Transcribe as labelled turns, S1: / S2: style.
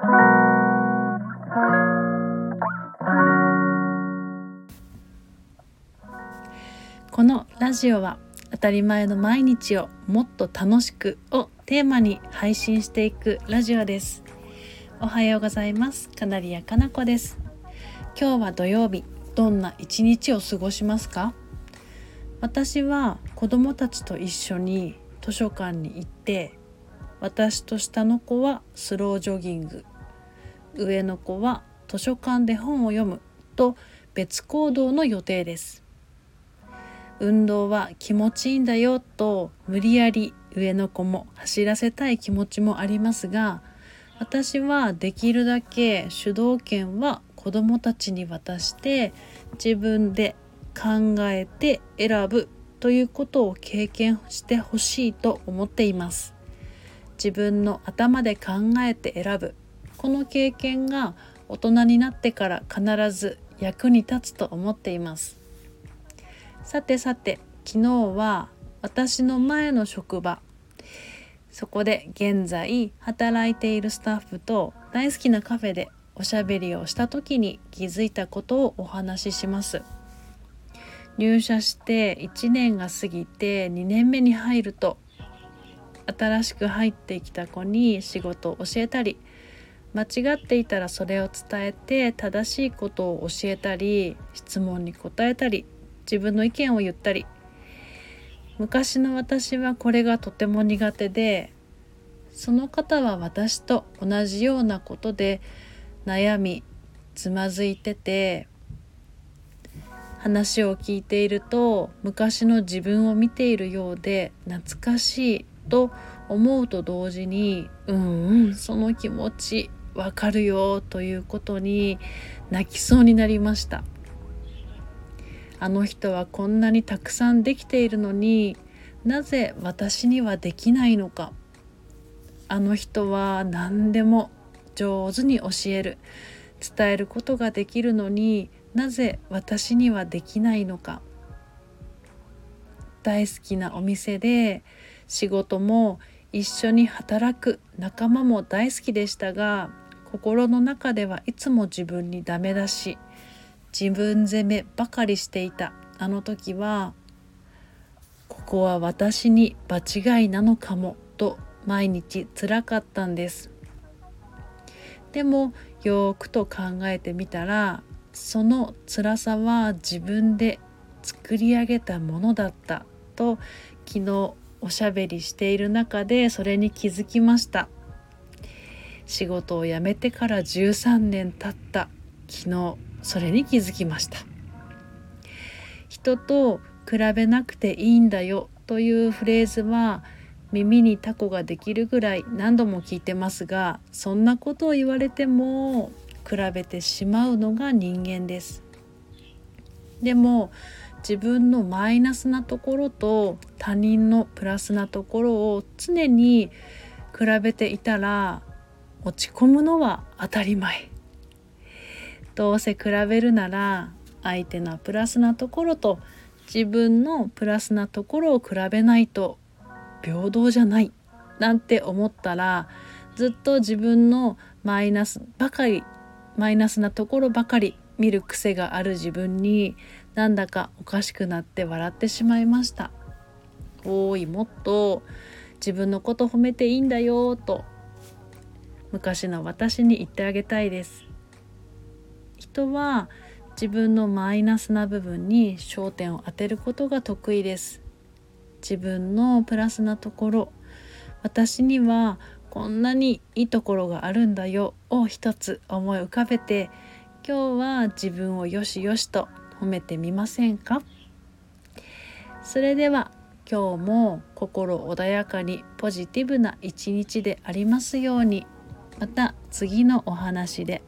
S1: このラジオは当たり前の毎日をもっと楽しくをテーマに配信していくラジオです。おはようございます。カナリアかなこです。今日は土曜日どんな一日を過ごしますか？私は子供たちと一緒に図書館に行って私と下の子はスロージョギング。上の子は図書館で本を読むと別行動の予定です。運動は気持ちいいんだよと無理やり上の子も走らせたい気持ちもありますが私はできるだけ主導権は子どもたちに渡して自分で考えて選ぶということを経験してほしいと思っています。自分の頭で考えて選ぶ。この経験が大人になってから必ず役に立つと思っています。さてさて昨日は私の前の職場。そこで現在働いているスタッフと大好きなカフェでおしゃべりをした時に気づいたことをお話しします。入社して1年が過ぎて2年目に入ると新しく入ってきた子に仕事を教えたり間違っていたらそれを伝えて正しいことを教えたり質問に答えたり自分の意見を言ったり。昔の私はこれがとても苦手でその方は私と同じようなことで悩みつまずいてて話を聞いていると昔の自分を見ているようで懐かしいと思うと同時にうんうんその気持ちわかるよということに泣きそうになりました。あの人はこんなにたくさんできているのになぜ私にはできないのかあの人は何でも上手に教える伝えることができるのになぜ私にはできないのか大好きなお店で仕事も一緒に働く仲間も大好きでしたが心の中ではいつも自分にダメ出し自分責めばかりしていた。あの時はここは私に場違いなのかもと毎日つらかったんです。でもよくと考えてみたらその辛さは自分で作り上げたものだったと昨日おしゃべりしている中でそれに気づきました。仕事を辞めてから13年経った。昨日それに気づきました。人と比べなくていいんだよ。というフレーズは耳にタコができるぐらい何度も聞いてますがそんなことを言われても比べてしまうのが人間です。でも自分のマイナスなところと他人のプラスなところを常に比べていたら落ち込むのは当たり前。どうせ比べるなら相手のプラスなところと自分のプラスなところを比べないと平等じゃないなんて思ったらずっと自分のマイナスばかりマイナスなところばかり見る癖がある自分になんだかおかしくなって笑ってしまいました。おいもっと自分のこと褒めていいんだよと昔の私に言ってあげたいです。人は自分のマイナスな部分に焦点を当てることが得意です。自分のプラスなところ。私にはこんなにいいところがあるんだよ。を一つ思い浮かべて今日は自分をよしよしと褒めてみませんか？それでは今日も心穏やかにポジティブな一日でありますように。また次のお話で。